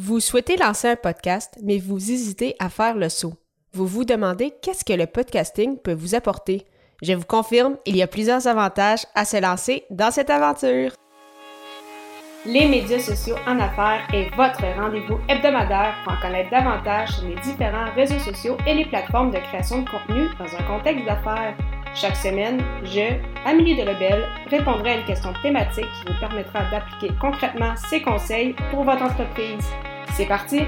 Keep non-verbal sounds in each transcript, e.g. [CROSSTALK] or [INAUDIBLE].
Vous souhaitez lancer un podcast, mais vous hésitez à faire le saut. Vous vous demandez qu'est-ce que le podcasting peut vous apporter. Je vous confirme, il y a plusieurs avantages à se lancer dans cette aventure. Les médias sociaux en affaires est votre rendez-vous hebdomadaire pour en connaître davantage sur les différents réseaux sociaux et les plateformes de création de contenu dans un contexte d'affaires. Chaque semaine, je, Amélie Delebel, répondrai à une question thématique qui vous permettra d'appliquer concrètement ces conseils pour votre entreprise. C'est parti!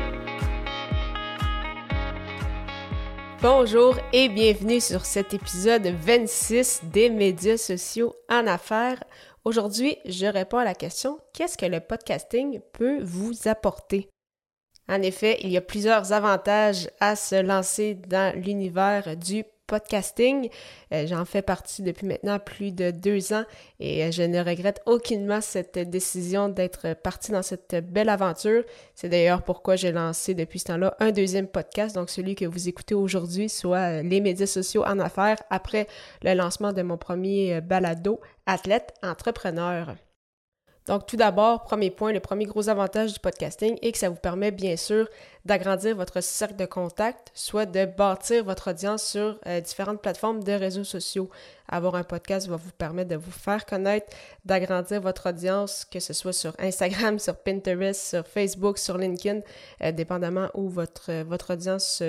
Bonjour et bienvenue sur cet épisode 26 des médias sociaux en affaires. Aujourd'hui, je réponds à la question qu'est-ce que le podcasting peut vous apporter? En effet, il y a plusieurs avantages à se lancer dans l'univers du podcasting. Euh, j'en fais partie depuis maintenant plus de deux ans et euh, je ne regrette aucunement cette décision d'être partie dans cette belle aventure. C'est d'ailleurs pourquoi j'ai lancé depuis ce temps-là un deuxième podcast, donc celui que vous écoutez aujourd'hui, soit euh, les médias sociaux en affaires, après le lancement de mon premier balado, Athlète Entrepreneur. Donc, tout d'abord, premier point, le premier gros avantage du podcasting est que ça vous permet bien sûr d'agrandir votre cercle de contact, soit de bâtir votre audience sur euh, différentes plateformes de réseaux sociaux. Avoir un podcast va vous permettre de vous faire connaître, d'agrandir votre audience, que ce soit sur Instagram, sur Pinterest, sur Facebook, sur LinkedIn, euh, dépendamment où votre, votre audience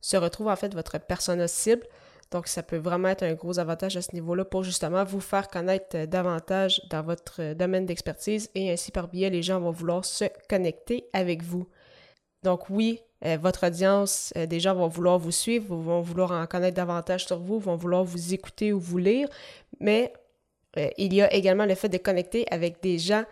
se retrouve, en fait, votre persona cible. Donc, ça peut vraiment être un gros avantage à ce niveau-là pour justement vous faire connaître euh, davantage dans votre euh, domaine d'expertise et ainsi par biais, les gens vont vouloir se connecter avec vous. Donc oui, euh, votre audience, des gens vont vouloir vous suivre, vont vouloir en connaître davantage sur vous, vont vouloir vous écouter ou vous lire, mais il y a également le fait de connecter avec des gens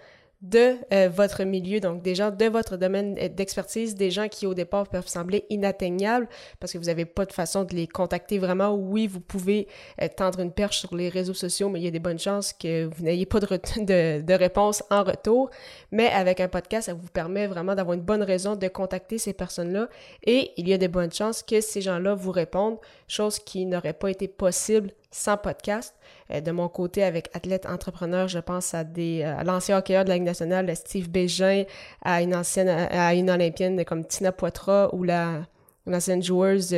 de euh, votre milieu, donc des gens de votre domaine d'expertise, des gens qui au départ peuvent sembler inatteignables parce que vous n'avez pas de façon de les contacter vraiment. Oui, vous pouvez euh, tendre une perche sur les réseaux sociaux, mais il y a des bonnes chances que vous n'ayez pas de, [LAUGHS] de, de, réponse en retour. Mais avec un podcast, ça vous permet vraiment d'avoir une bonne raison de contacter ces personnes-là et il y a des bonnes chances que ces gens-là vous répondent, chose qui n'aurait pas été possible sans podcast. Euh, de mon côté, avec Athlète Entrepreneur, je pense à des euh, l'ancien hockeyeur de la Ligue nationale, Steve Bégin, à une ancienne à une olympienne comme Tina Poitras ou la l'ancienne joueuse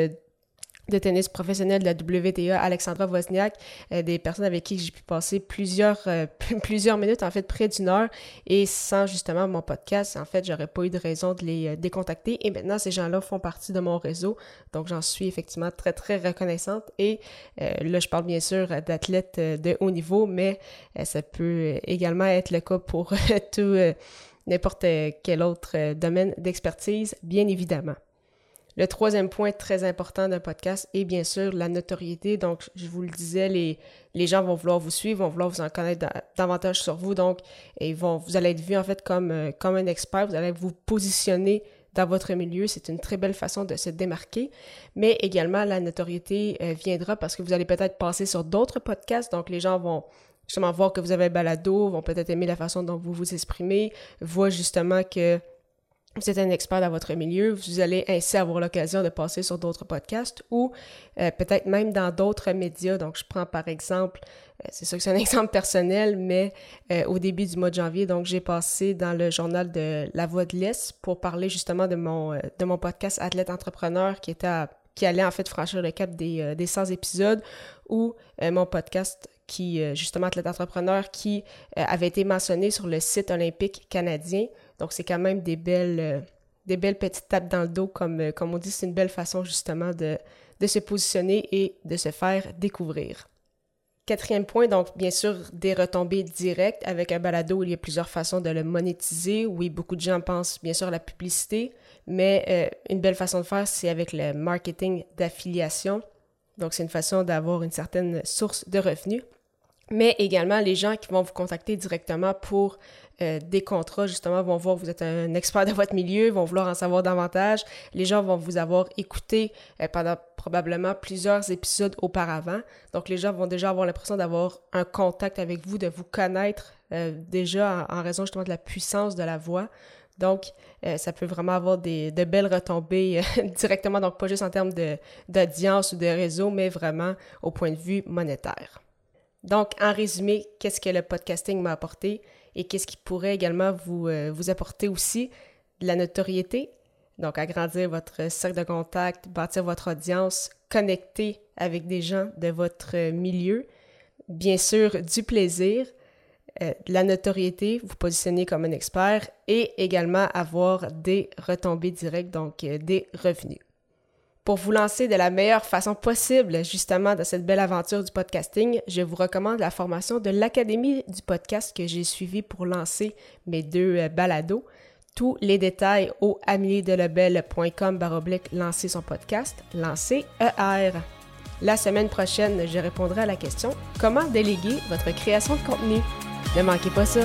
de tennis professionnel de la WTA, Alexandra Wozniak, euh, des personnes avec qui j'ai pu passer plusieurs, euh, [LAUGHS] plusieurs minutes, en fait près d'une heure, et sans justement mon podcast, en fait, j'aurais pas eu de raison de les euh, décontacter. Et maintenant, ces gens-là font partie de mon réseau, donc j'en suis effectivement très, très reconnaissante. Et là, je parle bien sûr d'athlètes de haut niveau, mais ça peut également être le cas pour [LAUGHS] tout n'importe quel autre domaine d'expertise, bien évidemment. Le troisième point très important d'un podcast est bien sûr la notoriété. Donc, je vous le disais, les, gens vont vouloir vous suivre, vont vouloir vous en connaître davantage sur vous. Donc, ils vont, vous allez être vu en fait comme, euh, comme un expert. Vous allez vous positionner dans votre milieu. C'est une très belle façon de se démarquer. Mais également, la notoriété euh, viendra parce que vous allez peut-être passer sur d'autres podcasts. Donc, les gens vont justement voir que vous avez un balado, vont peut-être aimer la façon dont vous vous exprimez, voient justement que vous êtes un expert dans votre milieu, vous allez ainsi avoir l'occasion de passer sur d'autres podcasts ou euh, peut-être même dans d'autres médias. Donc, je prends par exemple, euh, c'est sûr que c'est un [LAUGHS] exemple personnel, mais euh, au début du mois de janvier, donc j'ai passé dans le journal de La Voix de l'Est pour parler justement de mon, podcast Athlète Entrepreneur qui était qui allait en fait franchir le cap des, des 100 épisodes ou mon podcast qui, justement, Athlète Entrepreneur, qui avait été mentionné sur le site olympique canadien. Donc, c'est quand même des belles, euh, des belles petites tapes dans le dos, comme, euh, on dit, c'est une belle façon justement de, de se positionner et de se faire découvrir. Quatrième point, donc bien sûr des retombées directes. Avec un balado, il y a plusieurs façons de le monétiser. Oui, beaucoup de gens pensent bien sûr à la publicité, mais euh, une belle façon de faire, c'est avec le marketing d'affiliation. Donc c'est une façon d'avoir une certaine source de revenus. Mais également les gens qui vont vous contacter directement pour euh, des contrats, justement, vont voir vous êtes un expert de votre milieu, vont vouloir en savoir davantage. Les gens vont vous avoir écouté euh, pendant probablement plusieurs épisodes auparavant. Donc, les gens vont déjà avoir l'impression d'avoir un contact avec vous, de vous connaître euh, déjà en, raison justement de la puissance de la voix. Donc, ça peut vraiment avoir des, de belles retombées [LAUGHS] directement, donc pas juste en termes d'audience ou de réseau, mais vraiment au point de vue monétaire. Donc, en résumé, qu'est-ce que le podcasting m'a apporté? et qu'est-ce qui pourrait également vous, euh, vous apporter aussi. de la notoriété, donc agrandir votre cercle de contact, bâtir votre audience, connecter avec des gens de votre milieu, bien sûr du plaisir, euh, de la notoriété, vous positionner comme un expert et également avoir des retombées directes, donc euh, des revenus. Pour vous lancer de la meilleure façon possible justement dans cette belle aventure du podcasting, je vous recommande la formation de l'Académie du podcast que j'ai suivie pour lancer mes deux euh, balados. Tous les détails au ameliedelebel.com baroblique lancer son podcast, lancer ER. La semaine prochaine, je répondrai à la question comment déléguer votre création de contenu? Ne manquez pas ça.